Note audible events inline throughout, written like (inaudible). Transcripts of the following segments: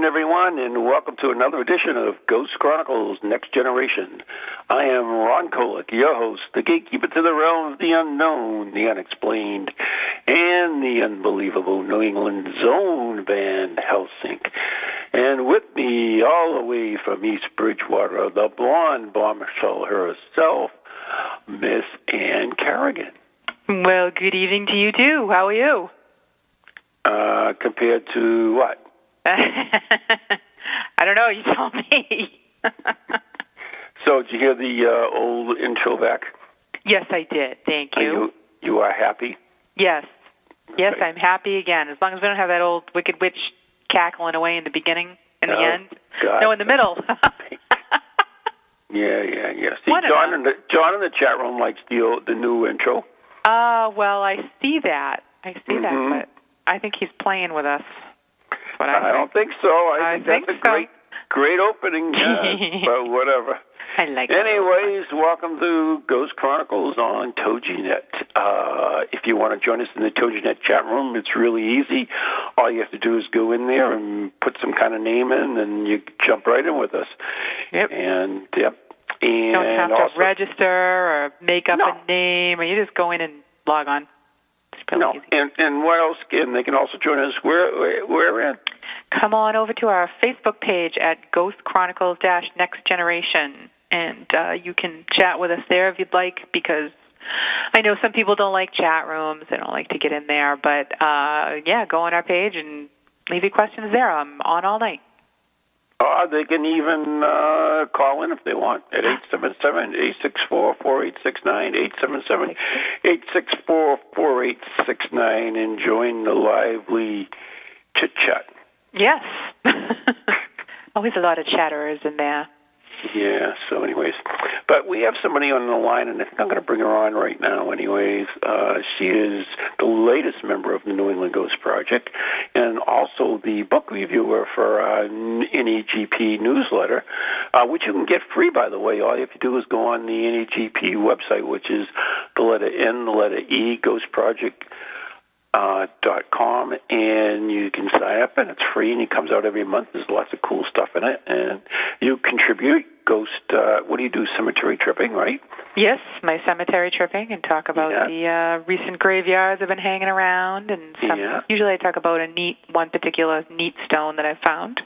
Good evening, everyone, and welcome to another edition of Ghost Chronicles Next Generation. I am Ron Kolek, your host, the gatekeeper to the realm of the unknown, the unexplained, and the unbelievable New England Zone Band Helsink. And with me, all the way from East Bridgewater, the blonde bombshell herself, Miss Ann Carrigan. Well, good evening to you too. How are you? Uh, compared to what? (laughs) I don't know. You tell me. So, did you hear the uh, old intro back? yes, I did. Thank Are you. you you are happy? Yes. Yes, Okay. I'm happy again. As long as we don't have that old wicked witch cackling away in the beginning and the Oh, end. God. No, in the middle. (laughs) Yeah, yeah, yeah. See, John in the John in the chat room likes the old, the new intro. uh, well, I see that. I see Mhm. that, but I think he's playing with us. But I, don't think so. I, I think, think that's a so. great great opening. (laughs) But whatever. I like it. Anyways, welcome to Ghost Chronicles on TogiNet. Uh, if you want to join us in the TogiNet chat room, it's really easy. All you have to do is go in there and put some kind of name in, and you jump right in with us. Yep. And yep. And You don't have also, to register or make up No. a name, or you just go in and log on. No, easy. and and what else? And they can also join us. Where where, where in? come on over to our Facebook page at Ghost Chronicles Dash Next Generation, and uh, you can chat with us there if you'd like. Because I know some people don't like chat rooms; they don't like to get in there. But uh, yeah, go on our page and leave your questions there. I'm on all night. Uh, they can even uh, call in if they want at 877-864-4869, 877-864-4869, and join the lively chit-chat. Yes, (laughs) always a lot of chatterers in there. Yeah, so anyways. But we have somebody on the line, and I think I'm going to bring her on right now anyways. Uh, she is the latest member of the New England Ghost Project and also the book reviewer for uh, NEGP newsletter, uh, which you can get free, by the way. All you have to do is go on the NEGP website, which is the letter N, the letter E, Ghost Project uh, dot com, and you can sign up, and it's free, and it comes out every month. There's lots of cool stuff in it, and you contribute. Ghost, uh, what do you do? Cemetery tripping, right? Yes, my cemetery tripping and talk about Yeah. the uh, recent graveyards I've been hanging around, and some, Yeah. usually I talk about a neat one particular neat stone that I found.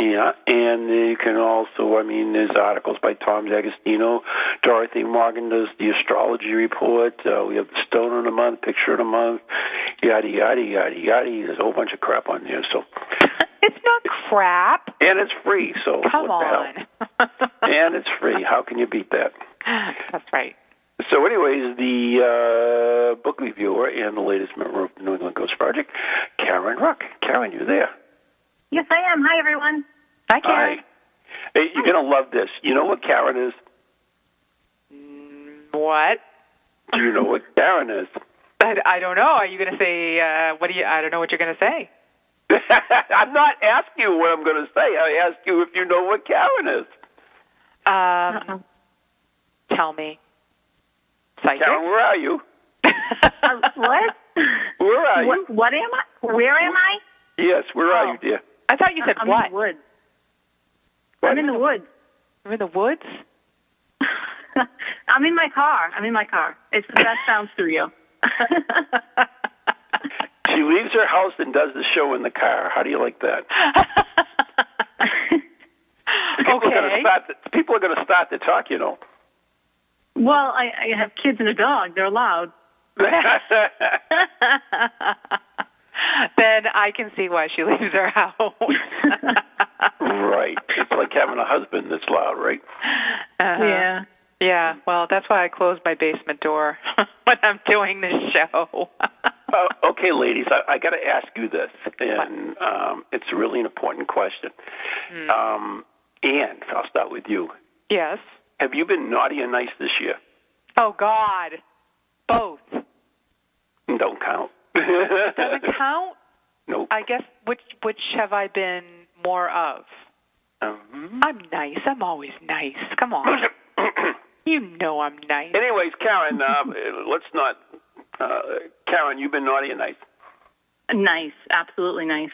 Yeah, and you can also, I mean, there's articles by Tom D'Agostino. Dorothy Morgan does the astrology report. Uh, we have the stone of the month, picture of the month, yada yada yada yada. There's a whole bunch of crap on there. So, (laughs) It's not crap. and it's free. So Come what on. hell? (laughs) And it's free. How can you beat that? That's right. So, anyways, the uh, book reviewer and the latest member of the New England Ghost Project, Karen Ruck. Karen, you there? Yes, I am. Hi, everyone. Hi, Karen. Hi. Hey, you're gonna love this. You know what Karen is? What? Do you know what Karen is? (laughs) I, I don't know. Are you going to say, uh, what do you, I don't know what you're going to say. (laughs) I'm not asking you what I'm going to say. I ask you if you know what Karen is. Um, tell me. Psychic? Karen, where are you? (laughs) Uh, what? Where are you? what? What am I? Where am I? Yes, where are Oh. you, dear? I thought you said I'm what? in the woods. What? I'm in the woods. You're in the woods? (laughs) I'm in my car. I'm in my car. It's the best sounds through (laughs) you. She leaves her house and does the show in the car. How do you like that? People are going to okay. start. To, people are going to start to talk. You know. well, I, I have kids and a dog. They're loud. (laughs) then I can see why she leaves her house. right. It's like having a husband that's loud, right? Uh-huh. Yeah. Yeah, well, that's why I close my basement door (laughs) when I'm doing this show. (laughs) Uh, okay, ladies, I, I got to ask you this, and um, it's really an important question. Um, Anne, I'll start with you. yes. Have you been naughty or nice this year? Oh God, both. Don't count. Does it count? (laughs) Nope. I guess which which have I been more of? Um, I'm nice. I'm always nice. Come on. (coughs) You know I'm nice. Anyways, Karen, uh, let's not. Uh, Karen, you've been naughty or nice? Nice. Absolutely nice.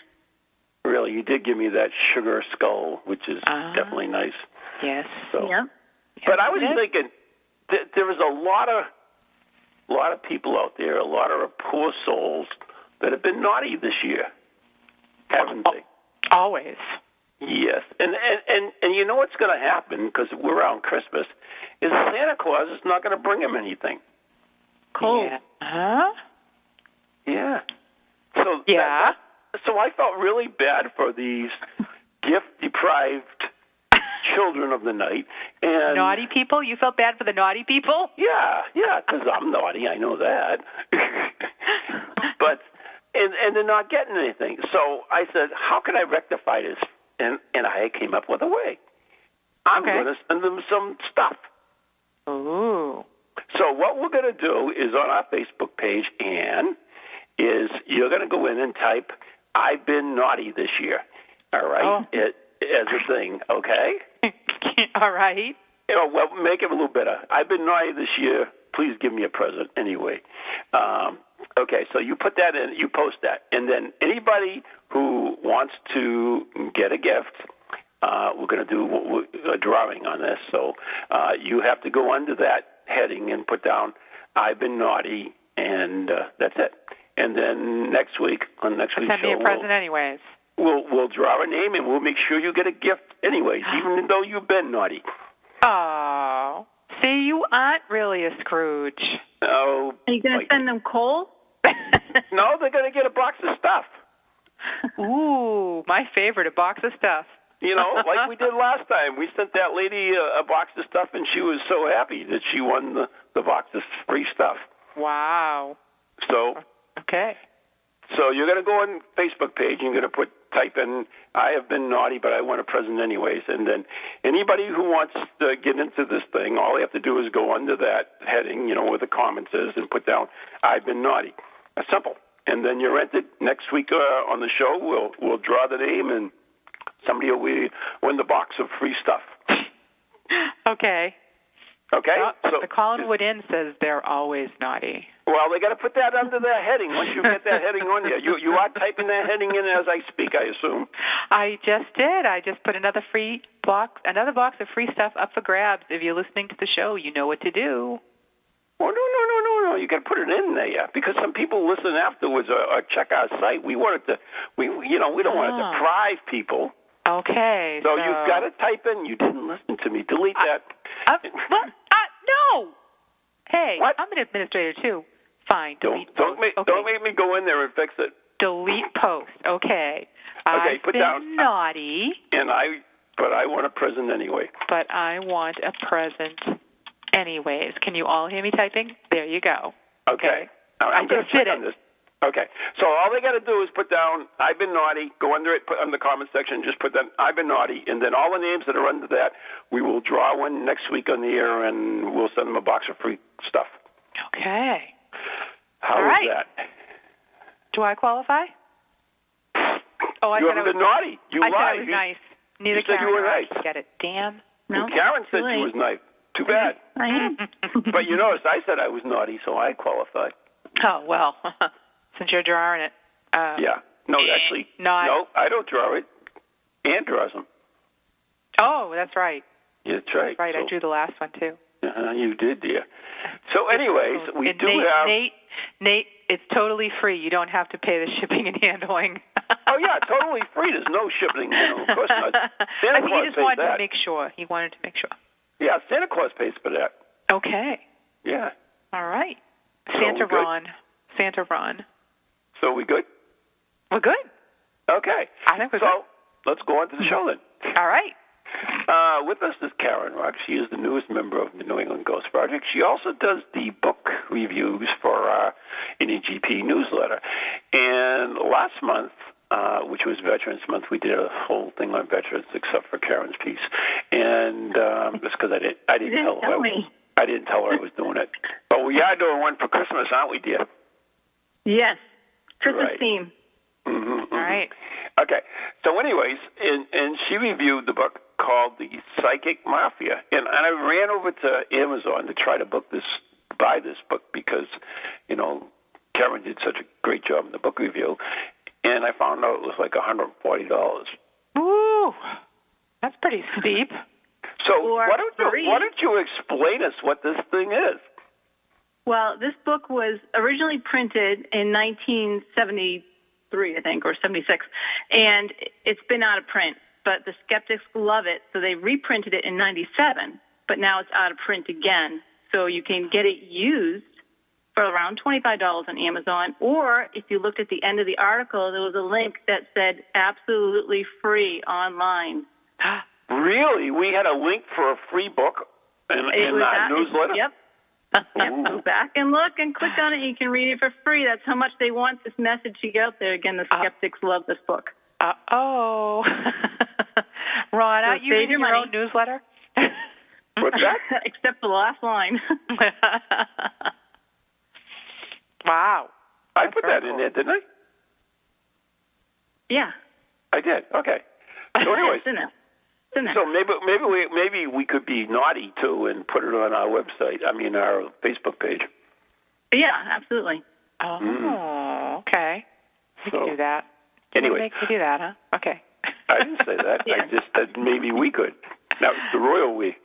Really, you did give me that sugar skull, which is Ah. definitely nice. Yes. So, Yep. but I was Yes. thinking th- there was a lot of, a lot of people out there, a lot of poor souls that have been naughty this year, haven't they? Always. Yes, and and and, and you know what's going to happen because we're around Christmas is Santa Claus is not going to bring him anything. Cool. Yeah. Huh? Yeah. So Yeah. that- so I felt really bad for these (laughs) gift deprived children of the night and Naughty people? You felt bad for the naughty people? Yeah, yeah, because I'm naughty. I know that. (laughs) but and and they're not getting anything. So I said, how can I rectify this? And and I came up with a way. I'm Okay. going to send them some stuff. Ooh. So what we're going to do is on our Facebook page, Ann, is you're going to go in and type, "I've been naughty this year." All right, Oh. it, as a thing, okay? (laughs) All right. You know, well, make it a little better. I've been naughty this year. Please give me a present anyway. Um, okay, so you put that in, you post that, and then anybody who wants to get a gift, uh, we're going to do a drawing on this. So uh, you have to go under that heading and put down "I've been naughty," and uh, that's it. And then next week on next week's Send show, me a we'll- present anyways. we'll we'll draw a name and we'll make sure you get a gift anyways, (gasps) even though you've been naughty. Oh. See, you aren't really a Scrooge. Oh, Are you going to send them coal? (laughs) no, they're going to get a box of stuff. (laughs) Ooh, my favorite, a box of stuff. You know, (laughs) like we did last time. We sent that lady a, a box of stuff, and she was so happy that she won the the box of free stuff. Wow. So, Okay. so you're going to go on Facebook page. and You're going to put type in "I have been naughty, but I want a present anyways." And then anybody who wants to get into this thing, all they have to do is go under that heading, you know, where the comments is, and put down "I've been naughty." That's simple. And then you're entered next week uh, on the show. We'll we'll draw the name, and somebody will win- win the box of free stuff. (laughs) Okay. Okay. Uh, so the Collinwood Inn says they're always naughty. Well, they got to put that under that heading. Once you get that heading on there, you you are typing that heading in as I speak, I assume. (laughs) I just did. I just put another free box, another box of free stuff up for grabs. If you're listening to the show, you know what to do. Oh no no no no no! You got to put it in there yeah, because some people listen afterwards or, or check our site. We wanted to, we you know we don't want to Ah. deprive people. Okay. So, you've got to type in. You didn't listen to me. Delete that. Uh, what? Uh, no. Hey, What? I'm an administrator too. Fine. Don't Delete don't make okay. don't make me go in there and fix it. Delete post. Okay. Okay, I've put been down- naughty, And I, but I want a present anyway. but I want a present anyways. Can you all hear me typing? There you go. Okay. All right, I I'm gonna just did it. Okay. So all they got to do is put down I've been naughty, go under it, put on the comment section, just put down I've been naughty, and then all the names that are under that, we will draw one next week on the air, and we'll send them a box of free stuff. Okay. How All is right. that? Do I qualify? Oh, I you haven't been naughty. You I thought I was You- nice. Neither you said you were nice. get it. Damn. No. Well, Karen said too she was nice. Too bad. I (laughs) am. but you noticed I said I was naughty, so I qualified. Oh well, (laughs) since you're drawing it. Uh, Yeah. No, actually, Not- no, I don't draw it. Ann draws them. Oh, that's right. Yeah, that's right. Right. I drew the last one too. Uh-huh, you did, dear. So, anyways, we and do Nate, have. Nate, Nate, it's totally free. You don't have to pay the (laughs) shipping and handling. Oh yeah, totally free. There's no shipping. Know, of course not. Santa (laughs) I think Claus he just wanted that. to make sure. He wanted to make sure. Yeah, Santa Claus pays for that. Okay. Yeah. All right. Santa? Ron. Santa Ron. So we good? We're good. Okay. I think we're so let's go on to the show then. All right. Uh, with us is Karen Rock. She is the newest member of the New England Ghost Project. She also does the book reviews for our NEGP newsletter. And last month, uh, which was Veterans Month, we did a whole thing on veterans except for Karen's piece. And um, it's because I didn't, I didn't, didn't tell her. tell me. I didn't tell her I was doing it. But we are doing one for Christmas, aren't we, dear? Yes. Christmas Right. theme. Mm-hmm, All right. Okay. So, anyways, and and she reviewed the book called The Psychic Mafia, and, and I ran over to Amazon to try to book this, buy this book because, you know, Karen did such a great job in the book review, and I found out it was like $140. Ooh, that's pretty steep. So why don't you three. why don't you explain us what this thing is? Well, this book was originally printed in 1973, I think, or 76, and it's been out of print. But the skeptics love it, so they reprinted it in 97. But now it's out of print again, so you can get it used for around $25 on Amazon. Or if you looked at the end of the article, there was a link that said absolutely free online. (gasps) Really, we had a link for a free book in, in our newsletter. Yep. (laughs) Yep. Go back and look and click on it. You can read it for free. That's how much they want this message to get out there. Again, the skeptics love this book. Uh oh. (laughs) Ron, So aren't you save reading your your own newsletter? (laughs) What's that? Except for the last line. wow. I put very that in there, didn't I? yeah. I did. Okay. So, anyways, it's in there. It's in there. So maybe maybe we maybe we could be naughty too and put it on our website. I mean our Facebook page. yeah, absolutely. Oh, okay. We So- can do that. You wanna Anyway. make me do that, huh? Okay. I didn't say that. Yeah. I just said maybe we could. Now the royal we.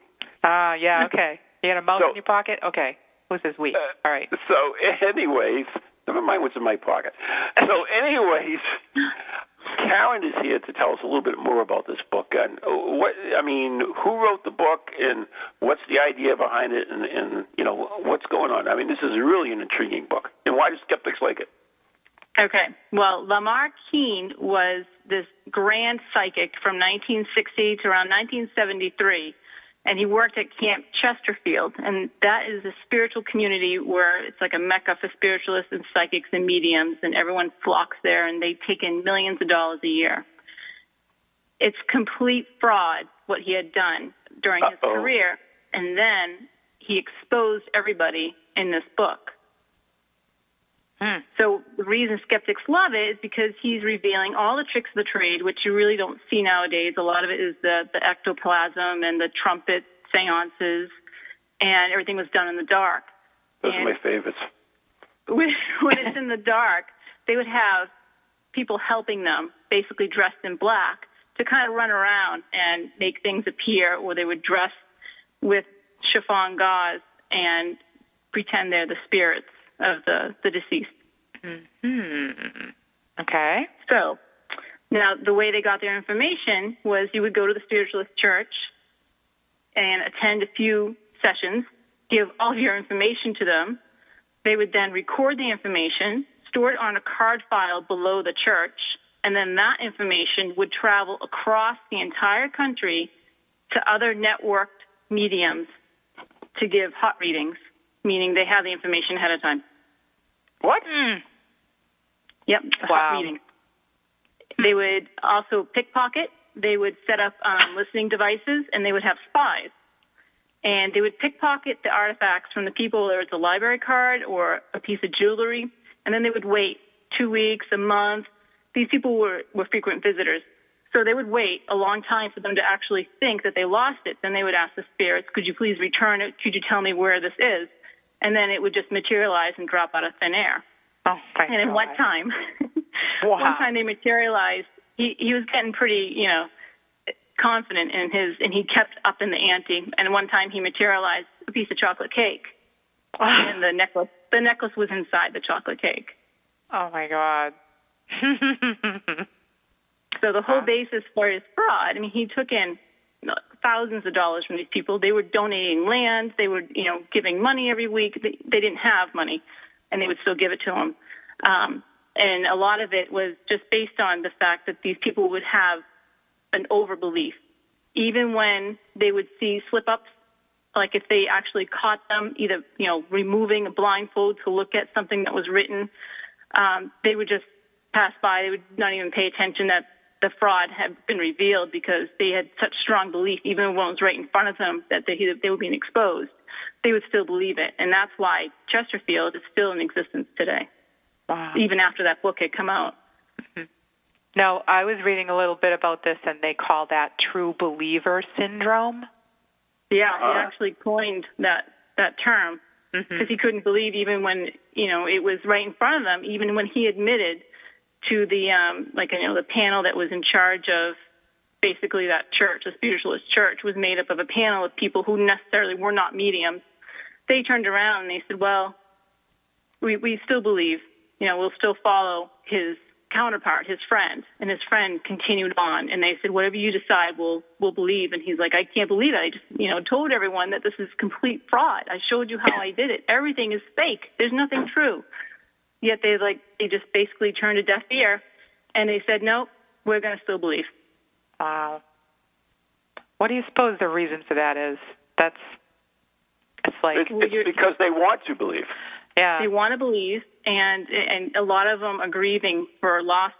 Ah, yeah, okay. You got a mouse So- in your pocket? Okay. Who's this we? Uh, All right. So, anyways, never mind what's in my pocket. So, anyways, Karen is here to tell us a little bit more about this book. And uh, what I mean, who wrote the book, and what's the idea behind it, and, and you know what's going on. I mean, this is really an intriguing book. And why do skeptics like it? Okay. Well, Lamar Keene was this grand psychic from 1960 to around 1973, and he worked at Camp Chesterfield, and that is a spiritual community where it's like a mecca for spiritualists and psychics and mediums, and everyone flocks there, and they take in millions of dollars a year. It's complete fraud what he had done during his Uh-oh. career, and then he exposed everybody in this book. Hmm. So the reason skeptics love it is because he's revealing all the tricks of the trade, which you really don't see nowadays. A lot of it is the, the ectoplasm and the trumpet seances, and everything was done in the dark. Those are my favorites. When, (laughs) when it's in the dark, they would have people helping them, basically dressed in black, to kind of run around and make things appear, or they would dress with chiffon gauze and pretend they're the spirits of the, the deceased. Hmm. Okay. So, now the way they got their information was you would go to the spiritualist church and attend a few sessions, give all of your information to them. They would then record the information, store it on a card file below the church, and then that information would travel across the entire country to other networked mediums to give hot readings, meaning they have the information ahead of time. What? Yep, Wow. They would also pickpocket. They would set up um, listening devices, and they would have spies. And they would pickpocket the artifacts from the people, whether it's a library card or a piece of jewelry, and then they would wait two weeks, a month. These people were, were frequent visitors. So they would wait a long time for them to actually think that they lost it. Then they would ask the spirits, could you please return it? Could you tell me where this is? And then it would just materialize and drop out of thin air. Oh, thank And in God. (laughs) one time, Wow. one time they materialized. He he was getting pretty, you know, confident in his, and he kept up in the ante. And one time he materialized a piece of chocolate cake, and the necklace the necklace was inside the chocolate cake. Oh my god. (laughs) so the whole basis for his fraud, I mean, he took in thousands of dollars from these people. They were donating land. They were, you know, giving money every week. They, they didn't have money, and they would still give it to him. Um, and a lot of it was just based on the fact that these people would have an overbelief, even when they would see slip ups. Like if they actually caught them, either you know, removing a blindfold to look at something that was written, um, they would just pass by. They would not even pay attention that the fraud had been revealed because they had such strong belief, even when it was right in front of them, that they, they were being exposed. They would still believe it. And that's why Chesterfield is still in existence today, Wow. even after that book had come out. Now, I was reading a little bit about this, and they call that true believer syndrome. Yeah, he Uh-huh. actually coined that, that term because he couldn't believe even when, you know, it was right in front of them, even when he admitted to the um like you know the panel that was in charge of basically that church, the spiritualist church, was made up of a panel of people who necessarily were not mediums. They turned around and they said, "Well, we we still believe, you know, we'll still follow his counterpart, his friend." And his friend continued on, and they said, "Whatever you decide, we'll we'll believe." And he's like, "I can't believe it. I just, you know, told everyone that this is complete fraud. I showed you how I did it. Everything is fake. There's nothing true." Yet they like they just basically turned a deaf ear, and they said, "Nope, we're going to still believe." Wow. What do you suppose the reason for that is? That's it's like It's, it's because they want to believe. yeah. They want to believe, and and a lot of them are grieving for lost,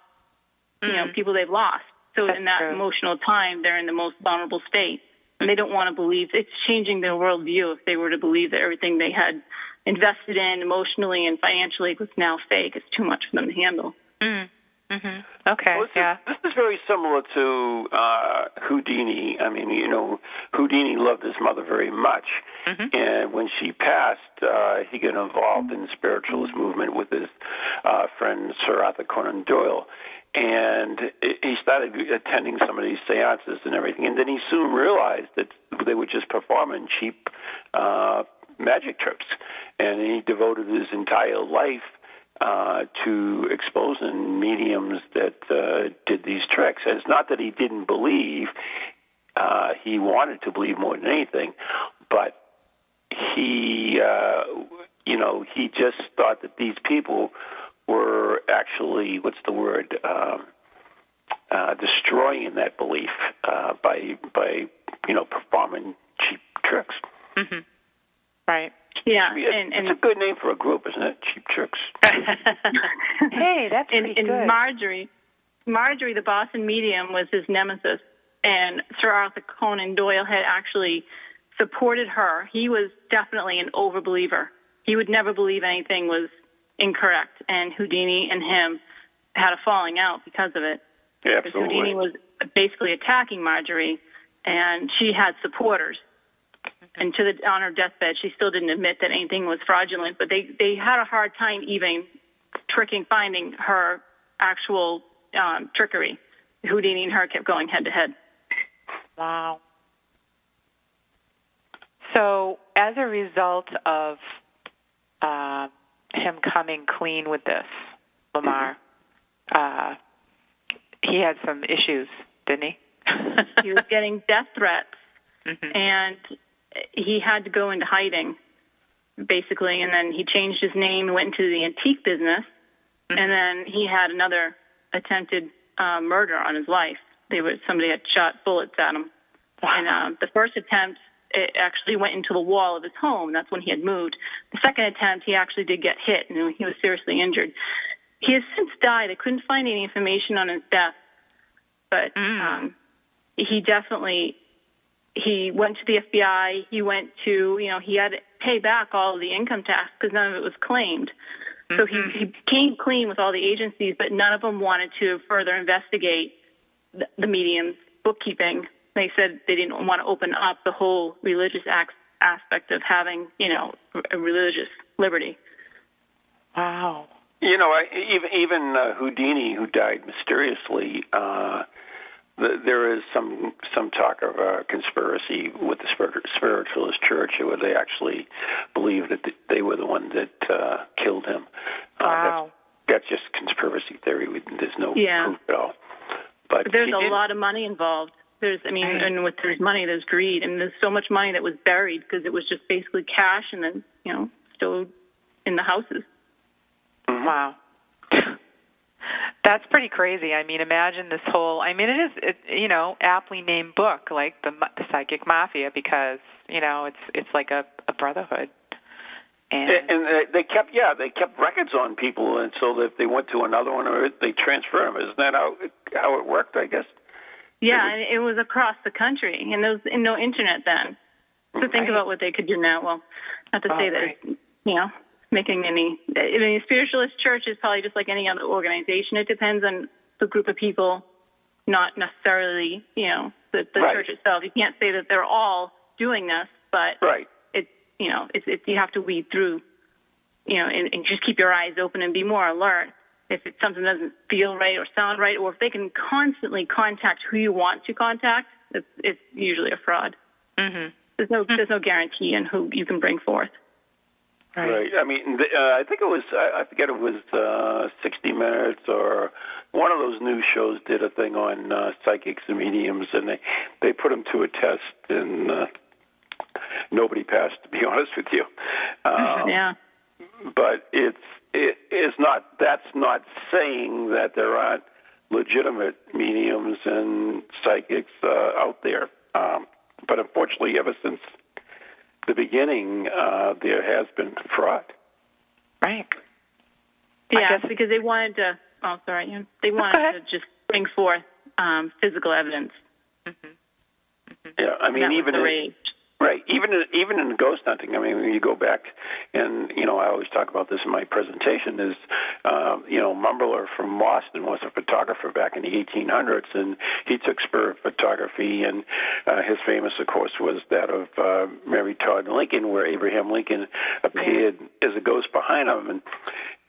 you know, mm. people they've lost. So That's in that true. emotional time, they're in the most vulnerable state, and they don't want to believe. It's changing their worldview if they were to believe that everything they had invested in emotionally and financially was now fake. It's too much for them to handle. Mm. Mhm. Okay. Well, yeah. this is very similar to uh, Houdini. I mean, you know, Houdini loved his mother very much, Mhm. and when she passed, uh, he got involved in the spiritualist movement with his uh, friend Sir Arthur Conan Doyle, and he started attending some of these seances and everything. And then he soon realized that they were just performing cheap uh, magic tricks, and he devoted his entire life uh, to exposing mediums that uh, did these tricks. And it's not that he didn't believe; uh, he wanted to believe more than anything, but he, uh, you know, he just thought that these people were actually what's the word? Um, uh, destroying that belief uh, by by you know performing cheap tricks. Mhm. Right. Yeah, It's, and and it's a good name for a group, isn't it? Cheap tricks. (laughs) hey, that's and, pretty and good. Margery, Margery, the Boston medium, was his nemesis, and Sir Arthur Conan Doyle had actually supported her. He was definitely an overbeliever. He would never believe anything was incorrect, and Houdini and him had a falling out because of it. Yeah, Because absolutely. Houdini was basically attacking Margery, and she had supporters. And to the on her deathbed, she still didn't admit that anything was fraudulent. But they they had a hard time even tricking, finding her actual um, trickery. Houdini and her kept going head to head. Wow. So, as a result of uh, him coming clean with this, Lamar, uh, he had some issues, didn't he? (laughs) He was getting death threats, Mhm. and he had to go into hiding, basically. And then he changed his name went into the antique business. Mm-hmm. And then he had another attempted uh, murder on his life. They were somebody had shot bullets at him. wow. And um, the first attempt, it actually went into the wall of his home. That's when he had moved. The second attempt, he actually did get hit, and he was seriously injured. He has since died. I couldn't find any information on his death, but Mm. um, he definitely he went to the FBI. He went to you know he had to pay back all of the income tax because none of it was claimed. So he, he came clean with all the agencies, but none of them wanted to further investigate the, the medium's bookkeeping. They said they didn't want to open up the whole religious ac- aspect of having, you know, a religious liberty. wow. You know, I, even even uh, Houdini, who died mysteriously, uh, th- there is some some talk of a conspiracy with the spiritualist church, where they actually believe that they were the ones that uh, killed him. Wow. Uh, that's, that's just conspiracy theory. There's no Yeah. proof at all. But, But there's a did- lot of money involved. There's, I mean, and with there's money, there's greed, and there's so much money that was buried because it was just basically cash and then, you know, stowed in the houses. Wow. That's pretty crazy. I mean, imagine this whole. I mean, it is, it, you know, aptly named book like the Ma- the Psychic Mafia because you know it's it's like a, a brotherhood. And, And they- they kept, yeah, they kept records on people, and so if they went to another one, or they transfer them. Isn't that how how it worked? I guess. Yeah, and it was across the country, and there was and no internet then. So think Right. about what they could do now. Well, not to Oh, say that right. you know making any. I mean, a spiritualist church is probably just like any other organization. It depends on the group of people, not necessarily you know the, the Right. church itself. You can't say that they're all doing this, but Right. it's you know it's it's you have to weed through, you know, and, and just keep your eyes open and be more alert. If it's something doesn't feel right or sound right, or if they can constantly contact who you want to contact, it's, it's usually a fraud. hmm There's no there's no guarantee in who you can bring forth. Right. I mean, the, uh, I think it was. I I forget it was uh, 60 Minutes or one of those news shows did a thing on uh, psychics and mediums, and they they put them to a test, and uh, nobody passed. To be (laughs) honest with you, um, yeah. but it's it is not. That's not saying that there aren't legitimate mediums and psychics uh, out there. Um, but unfortunately, ever since the beginning, uh, there has been fraud. Right. I Yeah, guess- because they wanted to. Oh, sorry. They wanted to just bring forth um, physical evidence. Yeah, I mean, even the in, rage. Right, even even in ghost hunting. I mean, when you go back, and you know, I always talk about this in my presentation. Is um, you know, Mumler from Boston was a photographer back in the 1800s, and he took spirit photography, and uh, his famous, of course, was that of uh, Mary Todd Lincoln, where Abraham Lincoln appeared as a ghost behind him, and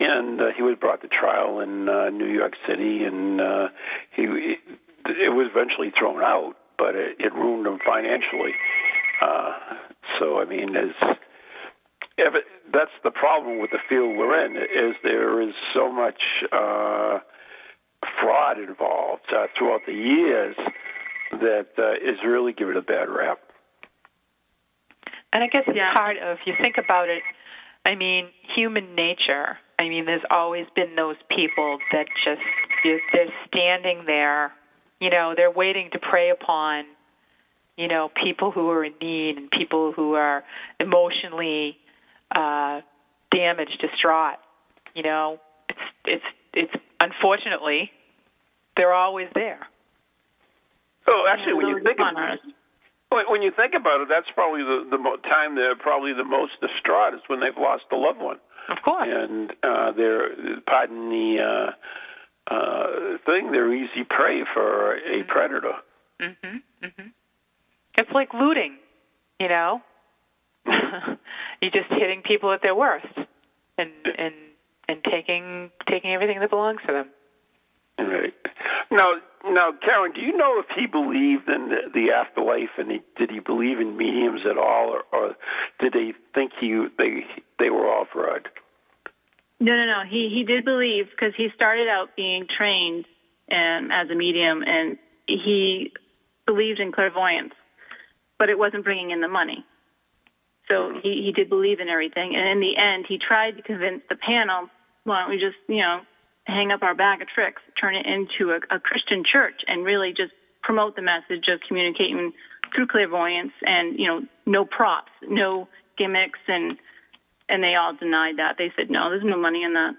and uh, he was brought to trial in uh, New York City, and uh, he it was eventually thrown out, but it, it ruined him financially. Uh, so I mean, there's it, that's the problem with the field we're in is there is so much uh, fraud involved uh, throughout the years that uh, is really given a bad rap. And I guess it's Yeah. part of, you think about it, I mean, human nature. I mean, there's always been those people that just, they're standing there, you know, they're waiting to prey upon, you know, people who are in need and people who are emotionally uh, damaged, distraught. You know, it's, it's, it's, unfortunately, they're always there. Oh, actually, when you think con of, artists. when when you think about it, that's probably the the mo- time they're probably the most distraught is when they've lost a loved one. Of course. and uh, they're pardon the uh, uh, thing. They're easy prey for a predator. Mm Mhm. Mm Mhm. It's like looting, you know. (laughs) You're just hitting people at their worst, and and and taking taking everything that belongs to them. Right. Now, now, Karen, do you know if he believed in the, the afterlife, and he, did he believe in mediums at all, or, or did they think he they they were all fraud? No, no, no. He he did believe because he started out being trained um, as a medium, and he believed in clairvoyance, but it wasn't bringing in the money. So he he did believe in everything, and in the end, he tried to convince the panel, why don't we just you know hang up our bag of tricks, turn it into a, a Christian church, and really just promote the message of communicating through clairvoyance, and you know no props, no gimmicks, and and they all denied that. They said, no, there's no money in that.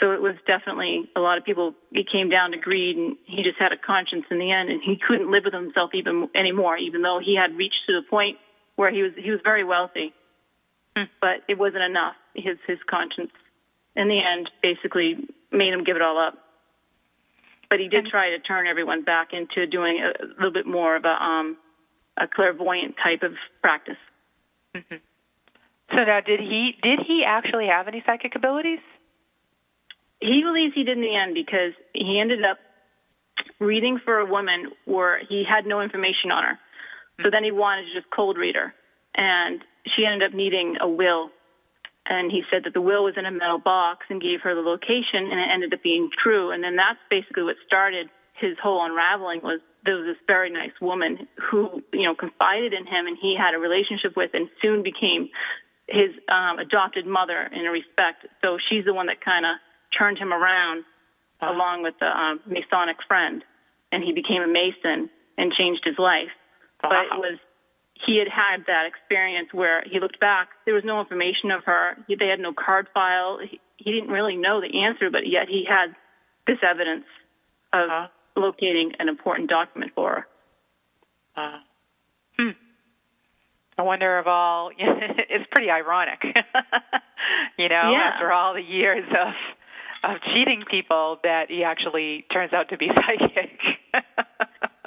So it was definitely a lot of people. It came down to greed, and he just had a conscience in the end, and he couldn't live with himself even anymore, even though he had reached to the point where he was he was very wealthy, but it wasn't enough. His his conscience, in the end, basically made him give it all up. But he did try to turn everyone back into doing a, a little bit more of a um a clairvoyant type of practice. So now, did he did he actually have any psychic abilities? He believes he did in the end because he ended up reading for a woman where he had no information on her. So then he wanted to just cold read her. And she ended up needing a will. And he said that the will was in a metal box and gave her the location, and it ended up being true. And then that's basically what started his whole unraveling was there was this very nice woman who, you know, confided in him and he had a relationship with and soon became his um, adopted mother in a respect. So she's the one that kind of turned him around uh-huh. along with the um, Masonic friend. And he became a Mason and changed his life. But it was he had had that experience where he looked back. There was no information of her. They had no card file. He, he didn't really know the answer, but yet he had this evidence of uh, locating an important document for her. Uh, hmm. I wonder if all (laughs) it's pretty ironic, (laughs) you know, yeah. after all the years of of cheating people, that he actually turns out to be (laughs) psychic.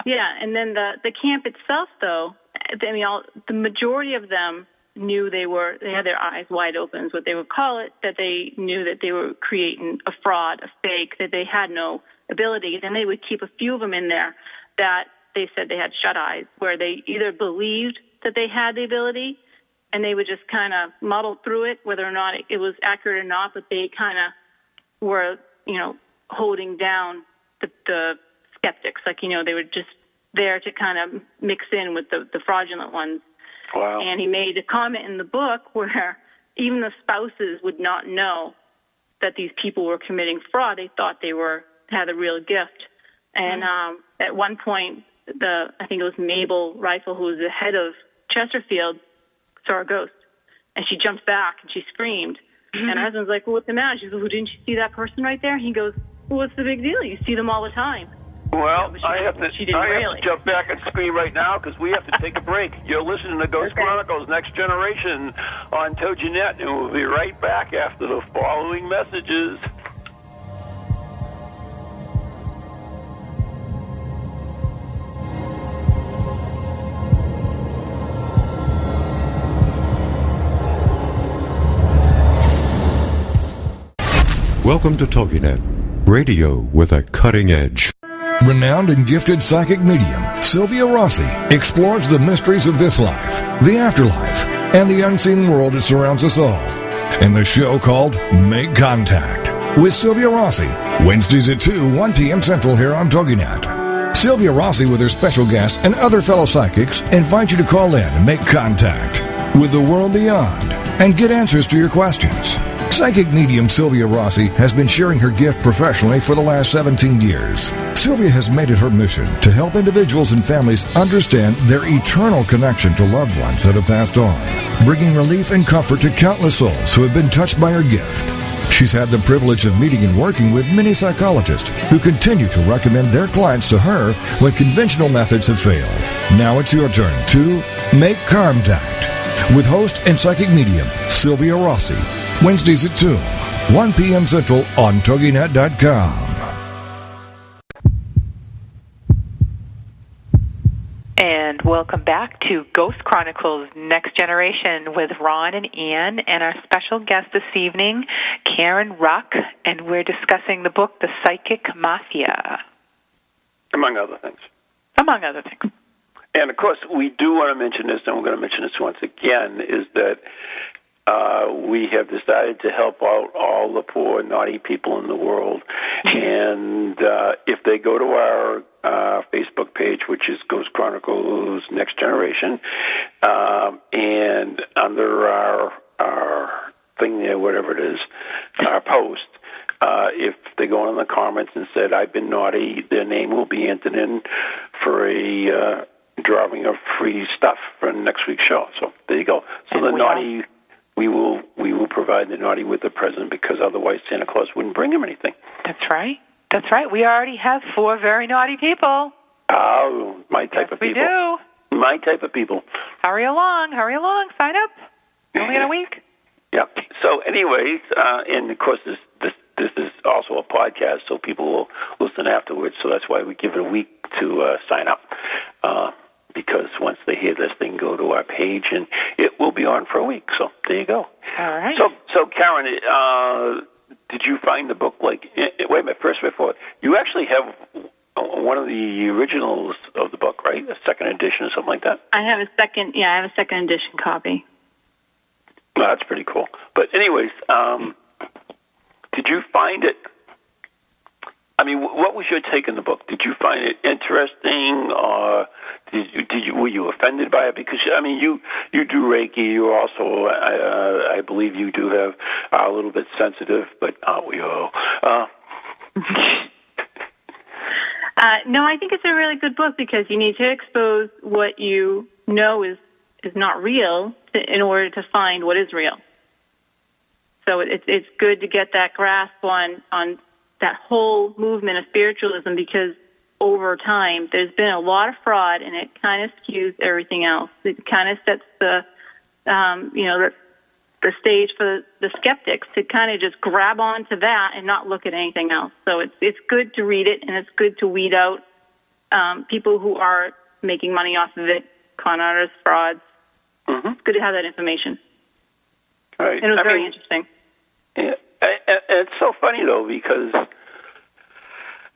yeah, and then the the camp itself, though, I mean, all, the majority of them knew they were they had their eyes wide open, is what they would call it. That they knew that they were creating a fraud, a fake, that they had no ability. and they would keep a few of them in there that they said they had shut eyes, where they either believed that they had the ability and they would just kind of muddle through it, whether or not it was accurate or not, but they kind of were, you know, holding down the, the skeptics. Like, you know, they were just there to kind of mix in with the, the fraudulent ones. Wow. And he made a comment in the book where (laughs) even the spouses would not know that these people were committing fraud. They thought they were had a real gift. And mm-hmm. um, at one point, the I think it was Mable Riffle, who was the head of Chesterfield, saw a ghost, and she jumped back and she screamed. Mm-hmm. And her husband's like, "Well, what's the matter?" She goes, "Well, didn't you see that person right there?" He goes, "Well, what's the big deal? You see them all the time." Well, I have to. I really. have to jump back and scream right now because we have to take a break. You're listening to Ghost okay. Chronicles Next Generation on TogiNet, and we'll be right back after the following messages. Welcome to TogiNet, radio with a cutting edge. Renowned and gifted psychic medium, Sylvia Rossi explores the mysteries of this life, the afterlife, and the unseen world that surrounds us all. In the show called Make Contact with Sylvia Rossi, Wednesdays at 2, 1 p.m. Central here on TogiNet. Sylvia Rossi, with her special guests and other fellow psychics, invite you to call in and make contact with the world beyond and get answers to your questions. Psychic medium Sylvia Rossi has been sharing her gift professionally for the last 17 years. Sylvia has made it her mission to help individuals and families understand their eternal connection to loved ones that have passed on, bringing relief and comfort to countless souls who have been touched by her gift. She's had the privilege of meeting and working with many psychologists who continue to recommend their clients to her when conventional methods have failed. Now it's your turn to make contact with host and psychic medium Sylvia Rossi Wednesdays at 2, 1 p.m. Central on TogiNet.com. And welcome back to Ghost Chronicles Next Generation with Ron and Ann and our special guest this evening, Karen Ruck, and we're discussing the book The Psychic Mafia. Among other things. Among other things. And of course, we do want to mention this, and we're going to mention this once again, is that uh, we have decided to help out all the poor, naughty people in the world. And uh, if they go to our uh, Facebook page, which is Ghost Chronicles Next Generation, um, and under our our thing there, whatever it is, our post. Uh, if they go in the comments and said I've been naughty, their name will be entered in for a uh, drawing of free stuff for next week's show. So there you go. So and the naughty we will we will provide the naughty with the present because otherwise Santa Claus wouldn't bring him anything. That's right. That's right. We already have four very naughty people. Oh, my type yes, of people. We do. My type of people. Hurry along, hurry along. Sign up. Only in a week. Yep. So, anyways, uh, and of course, this this this is also a podcast, so people will listen afterwards. So that's why we give it a week to uh, sign up. Uh, because once they hear this, they can go to our page and it will be on for a week. So there you go. All right. So, so Karen, uh, did you find the book? Like, eh, eh, wait a minute. First, before you actually have one of the originals of the book, right? A second edition or something like that. I have a second. Yeah, I have a second edition copy. Well, that's pretty cool. But anyways, um, did you find it? I mean, what was your take on the book? Did you find it interesting, or did you, did you were you offended by it? Because I mean, you you do Reiki. You also, uh, I believe, you do have uh, a little bit sensitive, but aren't we all? Uh, (laughs) Uh, no, I think it's a really good book because you need to expose what you know is is not real in order to find what is real. So it's it's good to get that grasp on on that whole movement of spiritualism because over time there's been a lot of fraud and it kind of skews everything else. It kind of sets the um, you know the, the stage for the skeptics to kind of just grab onto that and not look at anything else. So it's it's good to read it and it's good to weed out um, people who are making money off of it, con artists, frauds. mm-hmm. It's good to have that information. Right. And it was I very mean, interesting. Yeah, and it's so funny though because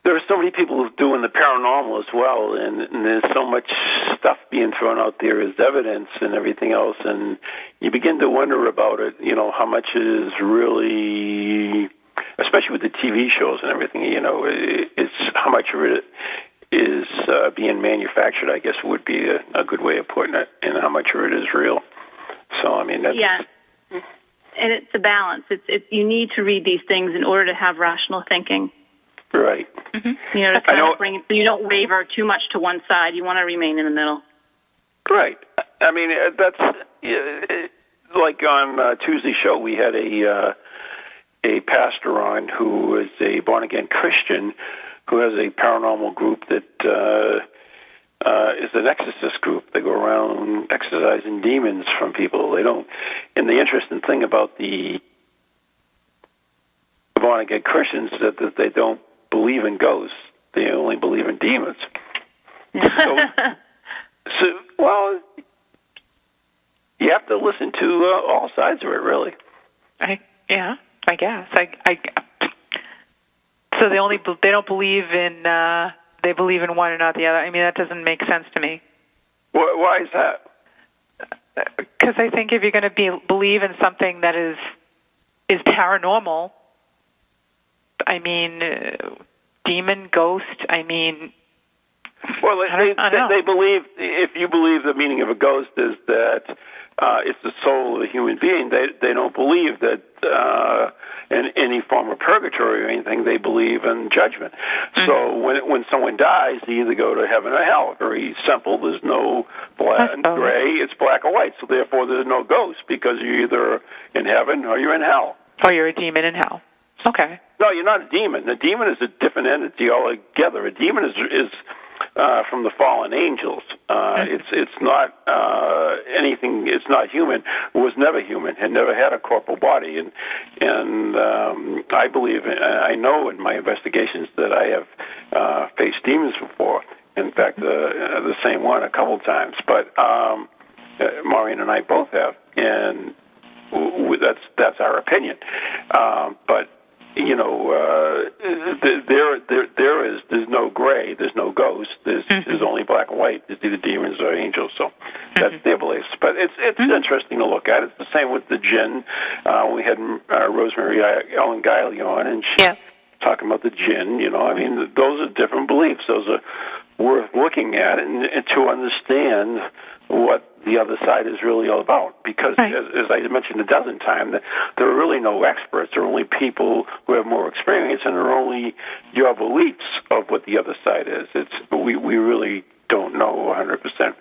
there are so many people doing the paranormal as well, and, and there's so much stuff being thrown out there as evidence and everything else, and you begin to wonder about it. You know, how much is really, especially with the TV shows and everything. You know, it, it's how much of it is uh, being manufactured. I guess would be a, a good way of putting it, and how much of it is real. So I mean, that's, Yeah. And it's a balance. It's it, you need to read these things in order to have rational thinking. right. You know, to I kind know- of bring it so you don't waver too much to one side. You want to remain in the middle. Right. I mean, uh, that's uh, like on uh, Tuesday show we had a uh, a pastor on who is a born again Christian who has a paranormal group that uh, uh, is an exorcist group. They go around exorcising demons from people. They don't. And the interesting thing about the born again Christians is that, that they don't believe in ghosts. They only believe in demons. So, (laughs) so well, you have to listen to uh, all sides of it, really. I yeah, I guess. I I so they only they don't believe in uh they believe in one and not the other. I mean that doesn't make sense to me. Why, why is that? Because I think if you're going to be believe in something that is is paranormal, I mean uh, demon, ghost. I mean Well, they, I don't- I don't they, they believe if you believe the meaning of a ghost is that uh, it's the soul of a human being, they they don't believe that uh, in any form of purgatory or anything. They believe in judgment. So when when someone dies, they either go to heaven or hell. Very simple. There's no black and gray. It's black or white. So therefore, there's no ghost because you're either in heaven or you're in hell. oh you're a demon in hell. Okay. No, you're not a demon. A demon is a different entity altogether. A demon is is uh, from the fallen angels. Uh, it's it's not uh, anything. It's not human. It was never human. Had never had a corporal body. And and um, I believe I know in my investigations that I have uh, faced demons before. In fact, uh, the same one a couple times. But um, uh, Maureen and I both have, and that's that's our opinion. Um, but you know, uh, there there there is there's no gray, there's no ghost, there's there's only black and white. There's either demons or angels. So that's their beliefs. But it's it's interesting to look at. It's the same with the jinn. Uh, we had uh, Rosemary Ellen Guiley on, and she Yeah. talking about the jinn. You know, I mean, those are different beliefs. Those are worth looking at and, and to understand what the other side is really all about. Because, Right. as, as I mentioned a dozen times, there are really no experts. There are only people who have more experience, and there are only your beliefs of what the other side is. It's we we really don't know 100. percent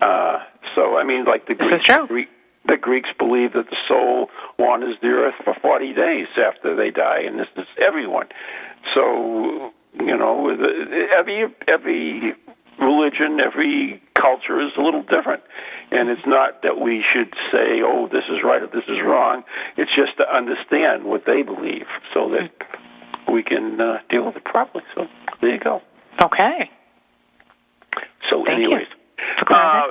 uh, So, I mean, like the Greeks. Greek, the Greeks believe that the soul wanders the earth for 40 days after they die, and this is everyone. So, you know, every every religion, every culture is a little different, and it's not that we should say, "Oh, this is right" or "This is wrong." It's just to understand what they believe, so that we can uh, deal with it properly. So there you go. Okay. So, Thank you anyways, for uh,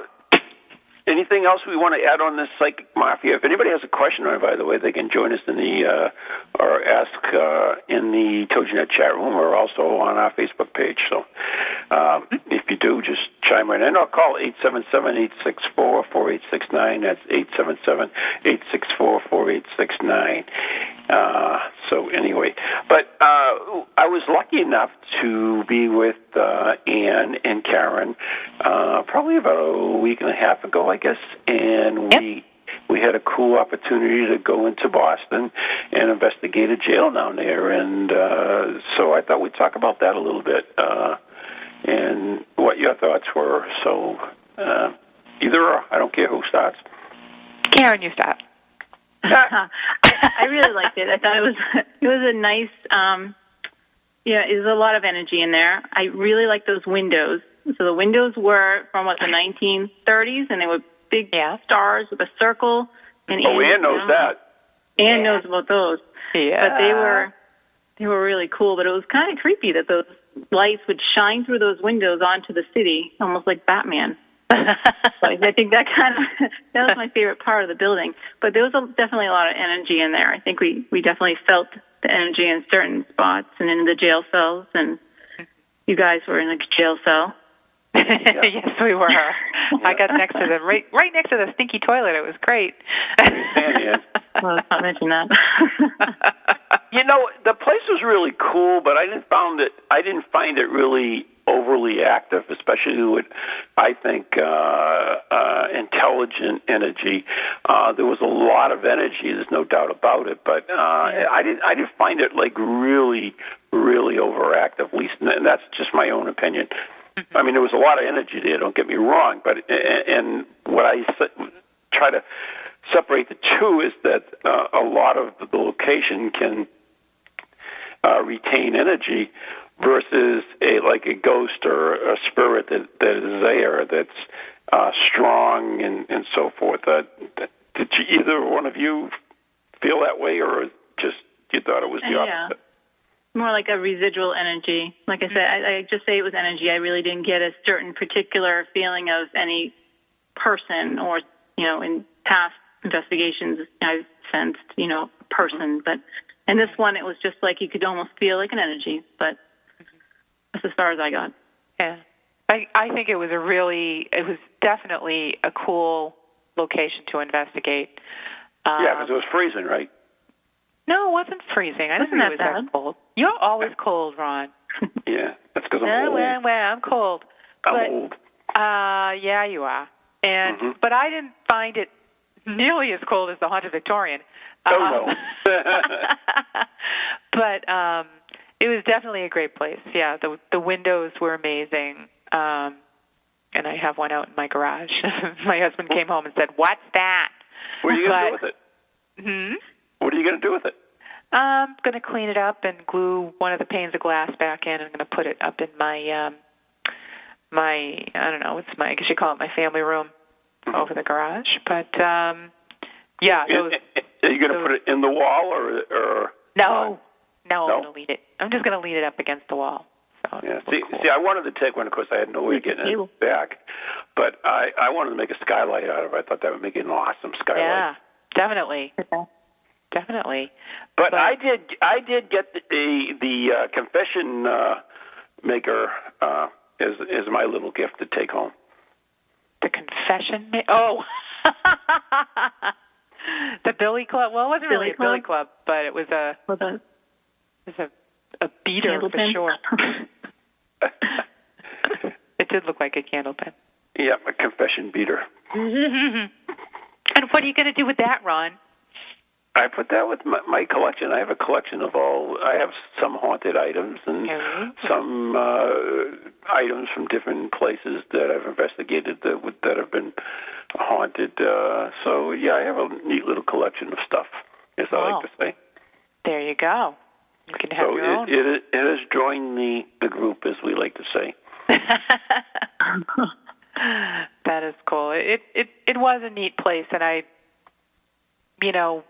Anything else we want to add on this psychic mafia? If anybody has a question or by the way, they can join us in the uh, or ask uh, in the TogiNet chat room or also on our Facebook page. So um, if you do, just chime right in or call 877-864-4869. That's 877-864-4869. Uh, so anyway, but uh, I was lucky enough to be with uh, Ann and Karen uh, probably about a week and a half ago, I guess, and we. We had a cool opportunity to go into Boston and investigate a jail down there, and uh, so I thought we'd talk about that a little bit uh, and what your thoughts were. So, uh, either or, I don't care who starts. Karen, you start. (laughs) I, I really liked it. I thought it was it was a nice um yeah, there's a lot of energy in there. I really like those windows. So the windows were from what the 1930s, and they were big Yeah. stars with a circle. And Oh, Ann knows that. Ann knows about those. Yeah. But they were they were really cool. But it was kind of creepy that those lights would shine through those windows onto the city, almost like Batman. So I think that kind of (laughs) that was my favorite part of the building. But there was a, definitely a lot of energy in there. I think we we definitely felt the energy in certain spots and in the jail cells. And you guys were in a jail cell. (laughs) yes, we were. I got next to the right, right next to the stinky toilet. It was great. Ann. (laughs) Well, let's not mention that. You know, the place was really cool, but I didn't found it. I didn't find it really overly active, especially with, I think, uh, uh, intelligent energy. Uh, there was a lot of energy. There's no doubt about it, but uh, I didn't. I didn't find it like really, really overactive. At least, and that's just my own opinion. I mean, there was a lot of energy there. Don't get me wrong, but and what I try to separate the two is that uh, a lot of the location can uh, retain energy versus a like a ghost or a spirit that that is there that's uh, strong and and so forth. Uh, did you, either one of you feel that way, or just you thought it was the Yeah. opposite? More like a residual energy. Like I said, I, I just say it was energy. I really didn't get a certain particular feeling of any person or, you know, in past investigations, I've sensed, you know, a person. But in this one, it was just like you could almost feel like an energy. But that's as far as I got. Yeah. I I think it was a really it was definitely a cool location to investigate. Um, yeah, because it was freezing, right? no, it wasn't freezing. I didn't Wasn't think it that was bad? that cold. You're always cold, Ron. (laughs) Yeah, that's because I'm Well, old. well, well, I'm cold. I'm but, old. Uh, yeah, you are. And Mhm. but I didn't find it nearly as cold as the haunted Victorian. Oh, Um, no. (laughs) (laughs) but um, it was definitely a great place. Yeah, the the windows were amazing. Um, and I have one out in my garage. (laughs) my husband came home and said, "What's that?" What are you going to do with it? Hmm? What are you going to do with it? I'm going to clean it up and glue one of the panes of glass back in. I'm going to put it up in my um my I don't know, it's my I guess you call it my family room over the garage. But um yeah, those Are you going to put it in the wall or or? no. No, No? I'm going to lean it. I'm just going to lean it up against the wall. So Yeah. See, cool. see, I wanted to take one. Of course, I had no way of getting Ew. it back, but I I wanted to make a skylight out of it. I thought that would make it an awesome skylight. yeah, definitely. Definitely. But, But- I did I did get the the, the uh, confession uh, maker uh, is is my little gift to take home. The confession ma- Oh. (laughs) the Billy Club. Well, it wasn't really Billy a Billy Club? Club, but it was a With a it was a a beater candle for pin. sure. (laughs) (laughs) it did look like a candle pen. yeah, a confession beater. (laughs) And what are you going to do with that, Ron? I put that with my, my collection. I have a collection of all. I have some haunted items and some uh, items from different places that I've investigated that would, that have been haunted. Uh, so yeah, I have a neat little collection of stuff, as I Wow. like to say. There you go. You can have So your it, own. it it has joined the the group, as we like to say. (laughs) that is cool. It it it was a neat place, and I, you know,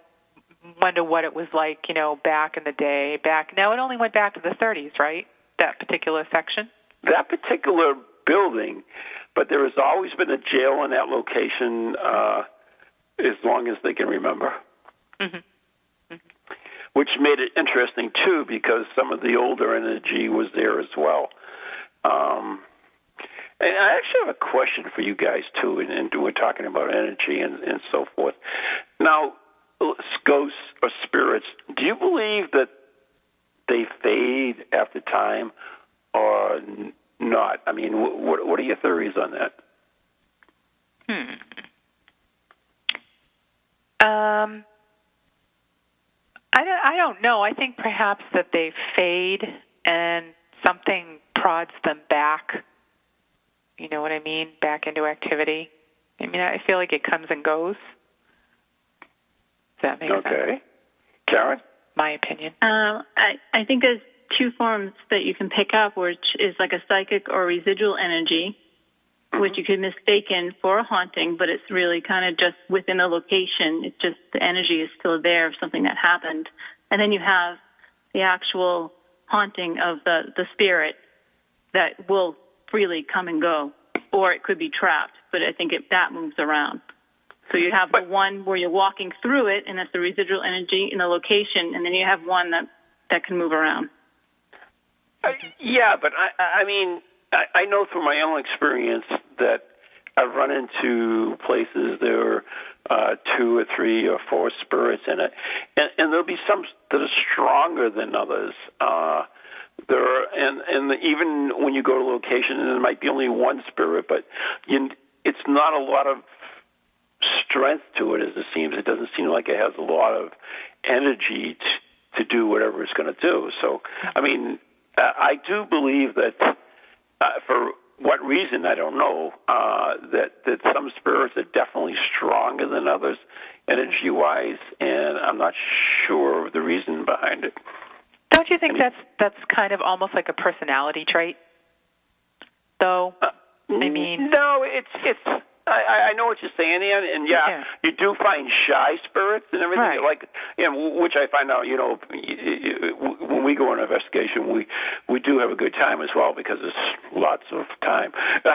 wonder what it was like, you know, back in the day. Back now, it only went back to the 30s, right? That particular section. That particular building, but there has always been a jail in that location uh, as long as they can remember. Mm-hmm. Which made it interesting too, because some of the older energy was there as well. Um, and I actually have a question for you guys too, and, and we're talking about energy and, and so forth. Now, ghosts or spirits, do you believe that they fade after time or not? I mean, what what are your theories on that? Hmm. Um, I don't, I don't know. I think perhaps that they fade and something prods them back. You know what I mean? Back into activity. I mean, I feel like it comes and goes. Does that make okay. sense? Okay. Karen? My opinion. Um, I, I think there's two forms that you can pick up, which is like a psychic or residual energy. Which you could mistaken for a haunting, but it's really kind of just within a location. It's just the energy is still there of something that happened. And then you have the actual haunting of the, the spirit that will freely come and go, or it could be trapped, but I think it, that moves around. So you have the one where you're walking through it, and that's the residual energy in the location, and then you have one that, that can move around. Uh, yeah, but I, I mean, I, I know from my own experience that I've run into places there are uh, two or three or four spirits in it, and, and there'll be some that are stronger than others. Uh, there are, and and even when you go to location, and there might be only one spirit, but you, it's not a lot of strength to it as it seems. It doesn't seem like it has a lot of energy to do whatever it's going to do. So, I mean, I do believe that uh, for what reason I don't know uh, that that some spirits are definitely stronger than others, energy wise, and I'm not sure of the reason behind it. Don't you think that's that's kind of almost like a personality trait, though? Uh, I mean, no, it's it's I, I know what you're saying, Ian, and yeah, Yeah. you do find shy spirits and everything, Right. like you know, which I find out. You know, when we go on an investigation, we we do have a good time as well because there's lots of time. (laughs)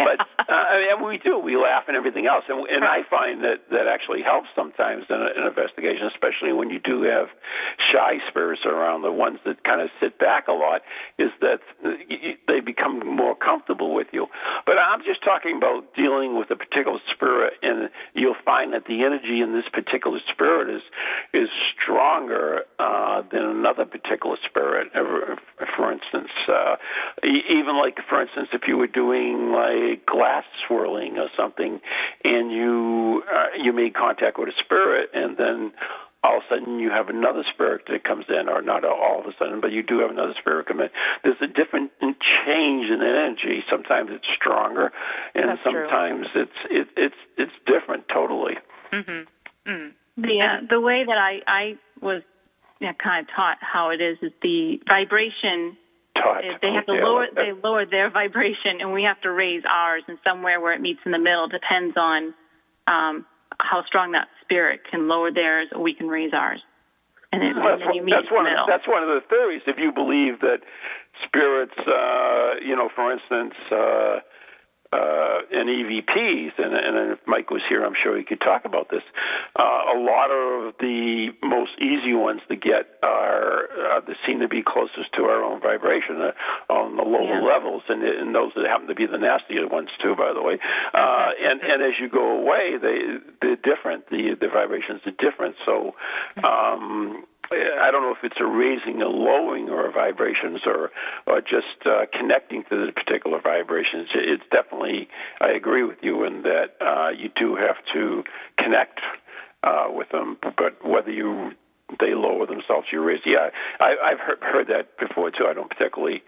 But uh, I mean, we do. We laugh and everything else, and and I find that that actually helps sometimes in an investigation, especially when you do have shy spirits around. The ones that kind of sit back a lot is that they become more comfortable with you. But I'm just talking about dealing with a particular spirit, and you'll find that the energy in this particular spirit is is stronger uh, than another particular spirit. Uh, For instance, uh, even like for instance, if you were doing like glass swirling or something, and you uh, you made contact with a spirit, and then all of a sudden you have another spirit that comes in, or not all of a sudden, but you do have another spirit come in. There's a different change in energy. Sometimes it's stronger, and That's true. sometimes it's it, it's it's different totally. mm-hmm. mm. The uh, the way that I I was you know, kind of taught how it is is the vibration. Taught. They have to Okay, I lower like they lower their vibration, and we have to raise ours. And somewhere where it meets in the middle depends on um, how strong that spirit can lower theirs, or we can raise ours. And, then, Well, that's, then one, you meet that's one. Of, that's one of the theories. If you believe that spirits, uh, you know, for instance, uh, uh, and EVPs, and, and if Mike was here, I'm sure he could talk about this. Uh, a lot of the most easy ones to get are uh, that seem to be closest to our own vibration uh, on the lower Yeah. levels, and, and those that happen to be the nastier ones too, by the way. Uh, and and as you go away, they they're different. The the vibrations are different. So. Um, I don't know if it's a raising, a lowering, or vibrations, or or just uh, connecting to the particular vibrations. It's definitely. I agree with you in that uh, you do have to connect uh, with them, but whether you they lower themselves, you raise. Yeah, I, I've heard, heard that before too. I don't particularly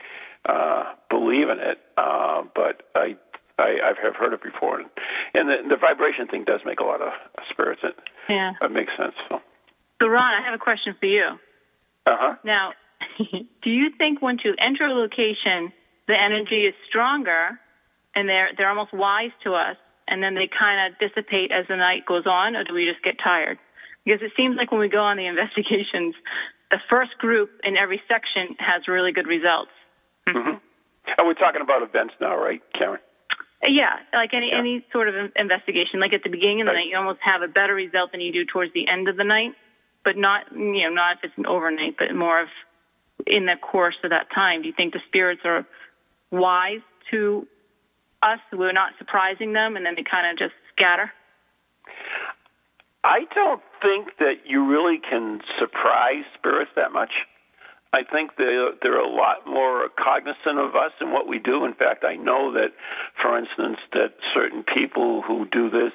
uh, believe in it, uh, but I. I, I've have heard it before, and, and the, the vibration thing does make a lot of spirits. It, yeah. it makes sense. So, So Ron, I have a question for you. uh huh. Now, (laughs) do you think once you enter a location, the energy is stronger, and they're they're almost wise to us, and then they kind of dissipate as the night goes on, or do we just get tired? Because it seems like when we go on the (laughs) investigations, the first group in every section has really good results. hmm And we're talking about events now, right, Karen? Yeah, like any Yeah. any sort of investigation. Like at the beginning of the Right. night, you almost have a better result than you do towards the end of the night, but not you know not if it's an overnight, but more of in the course of that time. Do you think the spirits are wise to us? We're not surprising them, and then they kind of just scatter. I don't think that you really can surprise spirits that much. I think they're, they're a lot more cognizant of us and what we do. In fact, I know that, for instance, that certain people who do this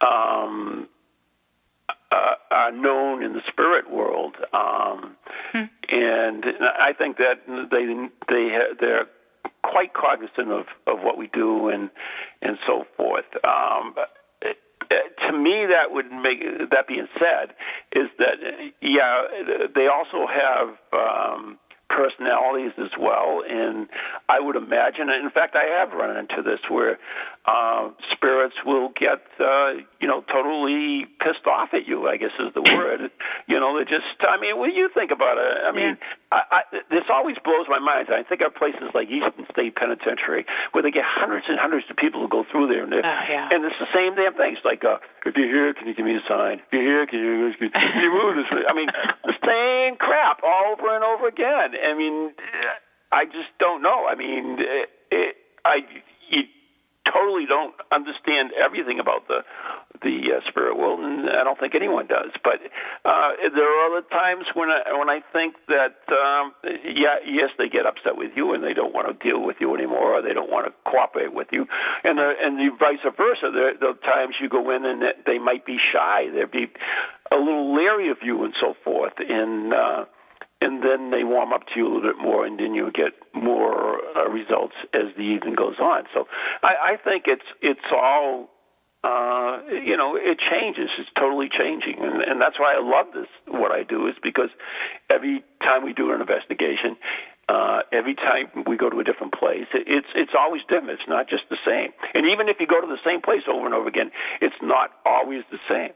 um, uh, are known in the spirit world, um, and I think that they they they're quite cognizant of, of what we do and and so forth. Um, but, uh, to me, that would make. That being said, is that yeah, they also have um, personalities as well, and I would imagine. In fact, I have run into this where uh, spirits will get uh, you know totally pissed off at you. I guess is the word. you know, they just. I mean, what do you think about it? I mean, I, I, this always blows my mind. I think of places like Eastern State Penitentiary where they get hundreds and hundreds of people who go through there, and, Oh, yeah. and it's the same damn thing. It's like, uh, if you're here, can you give me a sign? If you're here, can you, can you move this way? I mean, the same crap all over and over again. I mean, I just don't know. I mean, it, it, I totally don't understand everything about the the uh, spirit world, and I don't think anyone does. But uh, there are other times when I when I think that um, yeah, yes, they get upset with you and they don't want to deal with you anymore, or they don't want to cooperate with you, and the, and the vice versa. There, there are times you go in and they might be shy, they'd be a little leery of you and so forth, and. Uh, and then they warm up to you a little bit more, and then you get more uh, results as the evening goes on. So I, I think it's it's all uh, you know it changes. It's totally changing, and, and that's why I love this. What I do is because every time we do an investigation. Uh, every time we go to a different place, it, it's it's always different. It's not just the same. And even if you go to the same place over and over again, it's not always the same.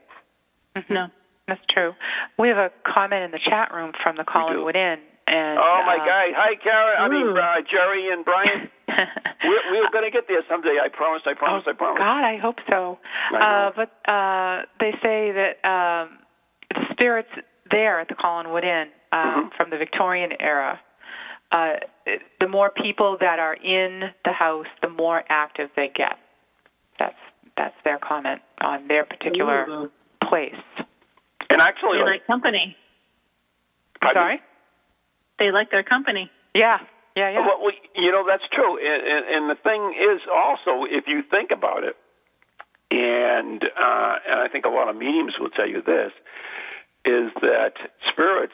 No. That's true. We have a comment in the chat room from the. Collinwood Inn, and Oh my uh, God! Hi, Karen. I mean uh, Jerry and Brian. (laughs) we're, we're going to get there someday. I promise. I promise. oh, I promise. God, I hope so. I. Uh, but uh, they say that um, the spirits there at the Collinwood Inn um, Mm-hmm. from the Victorian era, uh, the more people that are in the house, the more active they get. That's that's their comment on their particular Ooh. place. And actually, They like company. pardon me? Sorry. They like their company. Yeah. Yeah. Yeah. Well, well, you know that's true, and, and, and the thing is also, if you think about it, and uh, and I think a lot of mediums will tell you this, is that spirits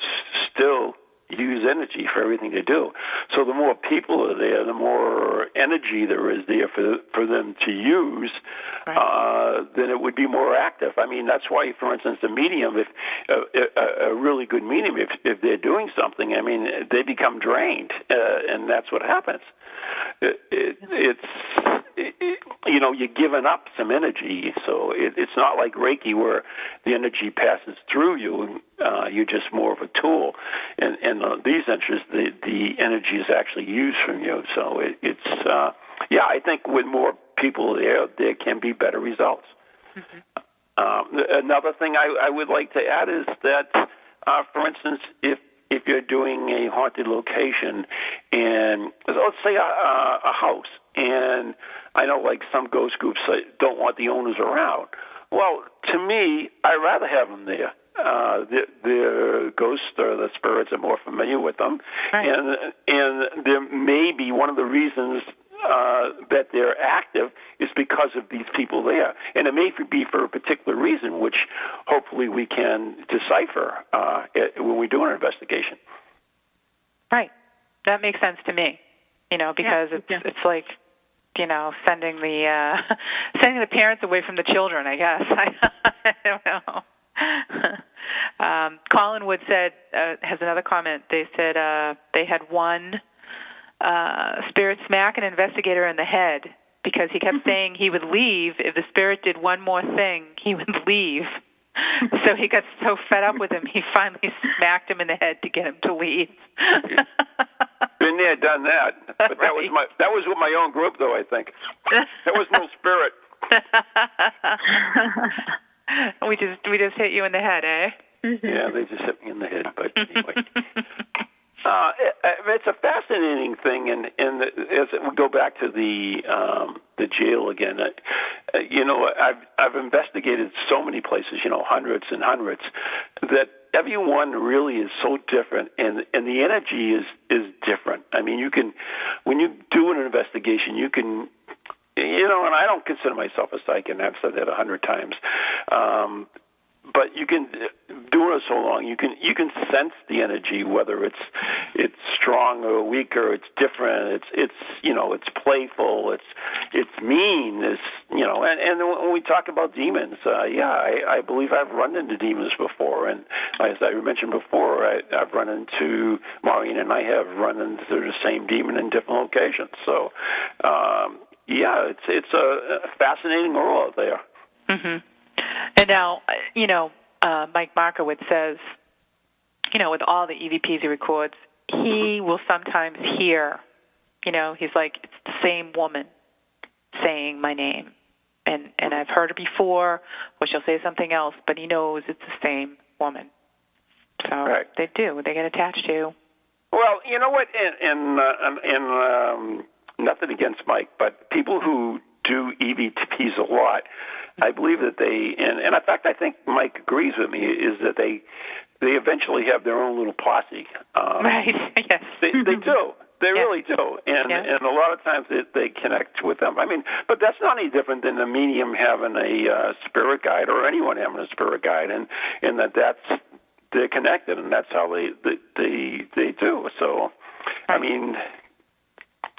still use energy for everything they do. So the more people are there, the more energy there is there for for them to use, uh, then it would be more active. I mean, that's why, for instance, the medium, if a, a, a really good medium, if if they're doing something, I mean, they become drained, uh, and that's what happens. It, it, it's it, you know you're giving up some energy, so it, it's not like Reiki where the energy passes through you. and Uh, you're just more of a tool, and and uh, these entries, the the energy is actually used from you. So it, it's uh, yeah, I think with more people there, there can be better results. Um, another thing I, I would like to add is that, uh, for instance, if if you're doing a haunted location, and let's say a, a house, and I know like some ghost groups don't want the owners around. Well, to me, I'd rather have them there. Uh, the, the ghosts or the spirits are more familiar with them, Right. and and there may be one of the reasons uh, that they're active is because of these people there, and it may be for a particular reason, which hopefully we can decipher uh, when we do an investigation. Right. That makes sense to me. You know, because it's yeah. it's like you know sending the uh (laughs) sending the parents away from the children. I guess (laughs) I, don't know. (laughs) um, Collinwood said uh, has another comment. They said uh, they had one uh, spirit smack an investigator in the head because he kept saying he would leave if the spirit did one more thing. He would leave. So he got so fed up with him, he finally smacked him in the head to get him to leave. Been there, done that. But that was my that was with my own group, though. I think there was no spirit. (laughs) we just we just hit you in the head, eh? Yeah, they just hit me in the head. But (laughs) anyway. Uh, it, it's a fascinating thing, and and as we go back to the um, the jail again, uh, you know, I've I've investigated so many places, you know, hundreds and hundreds, that every one really is so different, and and the energy is is different. I mean, you can when you do an investigation, you can you know, and I don't consider myself a psychic, and I've said that a hundred times. Um, but you can doing it so long you can you can sense the energy whether it's it's strong or weak or it's different. It's it's you know it's playful it's it's mean it's you know and and when we talk about demons uh yeah i i believe i've run into demons before. And as i mentioned before i i've run into maureen and i have run into the same demon in different locations. So um yeah it's it's a, fascinating world out there. Mhm and now, you know, uh, Mike Markowitz says, you know, with all the EVPs he records, he will sometimes hear, you know, he's like, it's the same woman saying my name. And, and I've heard it before, or she'll say something else, but he knows it's the same woman. So right. they do. They get attached to. Well, you know what? And and, and um, nothing against Mike, but people who do EVPs a lot, I believe that they, and, and in fact, I think Mike agrees with me, is that they they eventually have their own little posse. Um, right. (laughs) Yes. They, they do. They yeah. really do, and yeah. and a lot of times they, they connect with them. I mean, but that's not any different than a medium having a uh, spirit guide or anyone having a spirit guide, and and that that's they're connected, and that's how they they they, they do. So, I mean,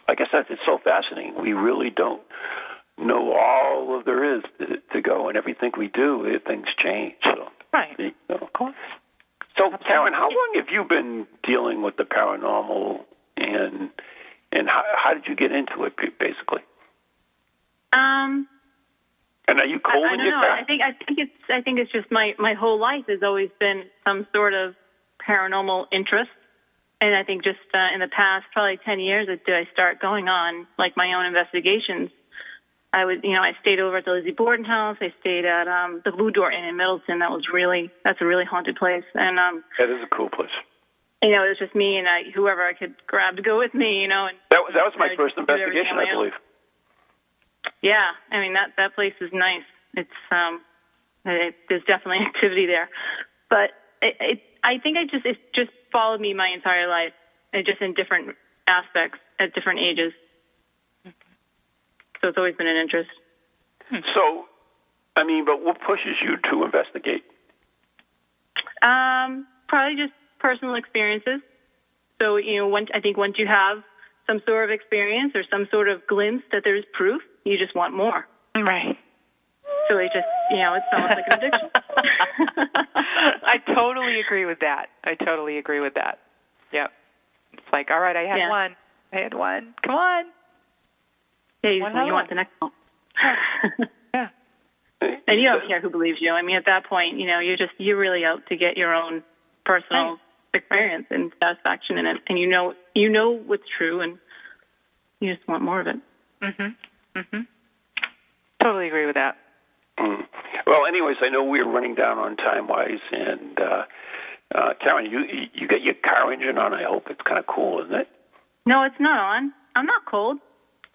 like I said, it's so fascinating. We really don't know all of there is to, to go, and everything we do, it, things change. So, right, you know. of course. So, Karen, how long have you been dealing with the paranormal, and and how, how did you get into it, basically? Um. And are you cold I, I don't you know. I think I think it's I think it's just my my whole life has always been some sort of paranormal interest, and I think just uh, in the past probably ten years did I start going on like my own investigations I would, you know, I stayed over at the Lizzie Borden house. I stayed at um the Blue Door Inn in Middleton. That was really, that's a really haunted place. And um, that is a cool place. You know, it was just me and I, whoever I could grab to go with me. You know, and that was that was my first investigation, I believe. Yeah, I mean that that place is nice. It's um, it, there's definitely (laughs) activity there, but it, it I think I just it just followed me my entire life, and just in different aspects at different ages. So it's always been an interest. So, I mean, but what pushes you to investigate? Um, probably just personal experiences. So, you know, once, I think once you have some sort of experience or some sort of glimpse that there's proof, you just want more. Right. So it just, you know, it's almost like an addiction. (laughs) I totally agree with that. I totally agree with that. Yep. It's like, all right, I had Yeah. one. I had one. Come on. Yeah, you, One you want the next one. (laughs) Yeah. and you don't care who believes you. I mean, at that point, you know, you're just you're really out to get your own personal experience and satisfaction in it, and you know you know what's true, and you just want more of it. Mhm. Mhm. Totally agree with that. Mm. Well, anyways, I know we're running down on time wise, and uh, uh, Karen, you you got your car engine on. I hope it's kind of cool, isn't it? No, it's not on. I'm not cold.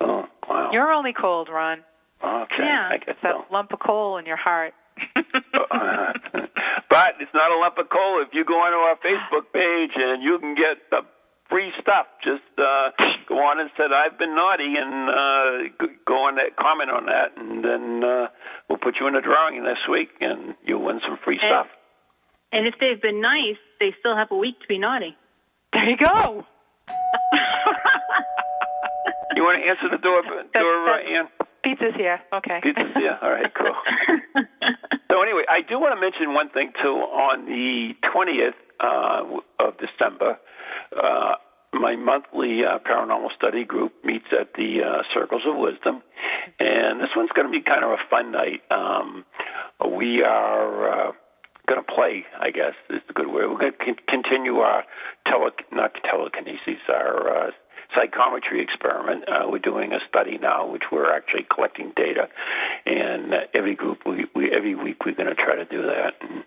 Oh, wow. You're only cold, Ron. okay. Yeah. I guess That so. lump of coal in your heart. Uh, (laughs) but it's not a lump of coal if you go onto our Facebook page and you can get the free stuff. Just uh, go on and said I've been naughty and uh, go on that comment on that, and then uh, we'll put you in a drawing this week, and you'll win some free And- stuff. And if they've been nice, they still have a week to be naughty. There you go. (laughs) You want to answer the door, door, uh, Ann? Pizza's here. Okay. Pizza's here. All right, cool. (laughs) So anyway, I do want to mention one thing too. On the twentieth uh, of December, uh, my monthly uh, paranormal study group meets at the uh, Circles of Wisdom, and this one's going to be kind of a fun night. Um, we are uh, going to play, I guess is the good word. We're going to continue our tele, not telekinesis, our uh, psychometry experiment. Uh, we're doing a study now, which we're actually collecting data, and uh, every group, we, we every week, we're going to try to do that and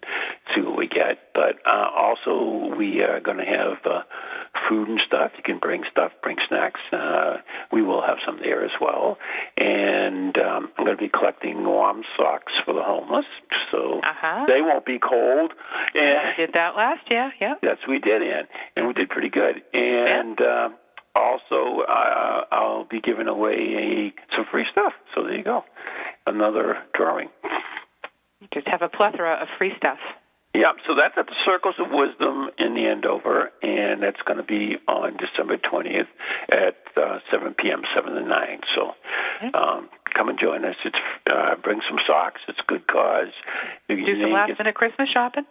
see what we get. But uh, also, we are going to have uh, food and stuff. You can bring stuff, bring snacks. Uh, we will have some there as well, and um, I'm going to be collecting warm socks for the homeless, so Uh-huh. they won't be cold. And We did that last year. Yeah. Yes, we did, and and we did pretty good. And uh, also, uh, I'll be giving away a, some free stuff. So there you go, another drawing. You just have a plethora of free stuff. Yep. So that's at the Circles of Wisdom in the Andover, and that's going to be on December 20th at uh, 7 p.m., 7 to 9. So um, come and join us. It's uh, bring some socks. It's a good cause. You Do some last-minute Christmas shopping.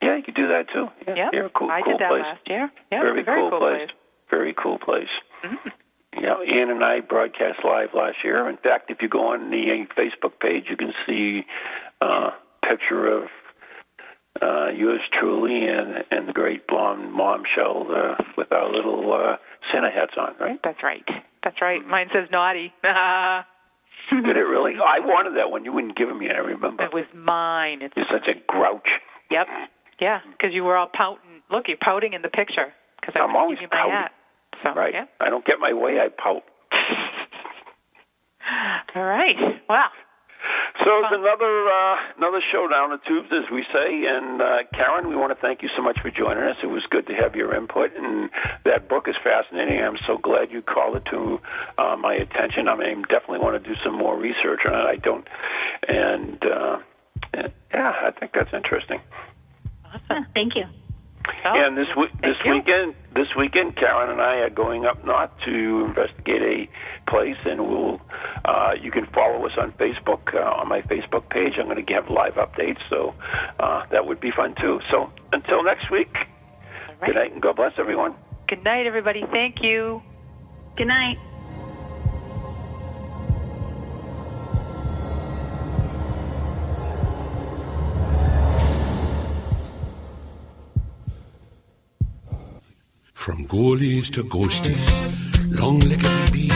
Yeah, you can do that too. Yeah, Yep. yeah cool, I cool did that place. last year. Yeah, very, very cool, cool place. place. Mm-hmm. Very cool place. Yeah, Ian and I broadcast live last year. In fact, if you go on the uh, Facebook page, you can see a uh, picture of uh, yours truly and and the great blonde mom shell uh, with our little uh, Santa hats on, right? That's right. That's right. Mine says naughty. (laughs) Did it really? Oh, I wanted that one. You wouldn't give it me. I remember. It was mine. It's You're such a grouch. Yep. Yeah, because you were all pouting. Look, you're pouting in the picture. Because I I'm always you my pouting. So, Right. Yeah. I don't get my way. I pout. (laughs) All right. Wow. So it's another uh, another show down the tubes, as we say. And uh, Karen, we want to thank you so much for joining us. It was good to have your input, and that book is fascinating. I'm so glad you called it to uh, my attention. I mean, definitely want to do some more research on it. I don't, and uh, yeah, I think that's interesting. Yeah, thank you. Oh, and this we- this you. weekend, this weekend, Karen and I are going up north to investigate a place, and we'll. Uh, you can follow us on Facebook uh, on my Facebook page. I'm going to have live updates, so uh, that would be fun too. So until next week, All right. good night and God bless everyone. Good night, everybody. Thank you. Good night. From goalies to ghosties, long legged babies.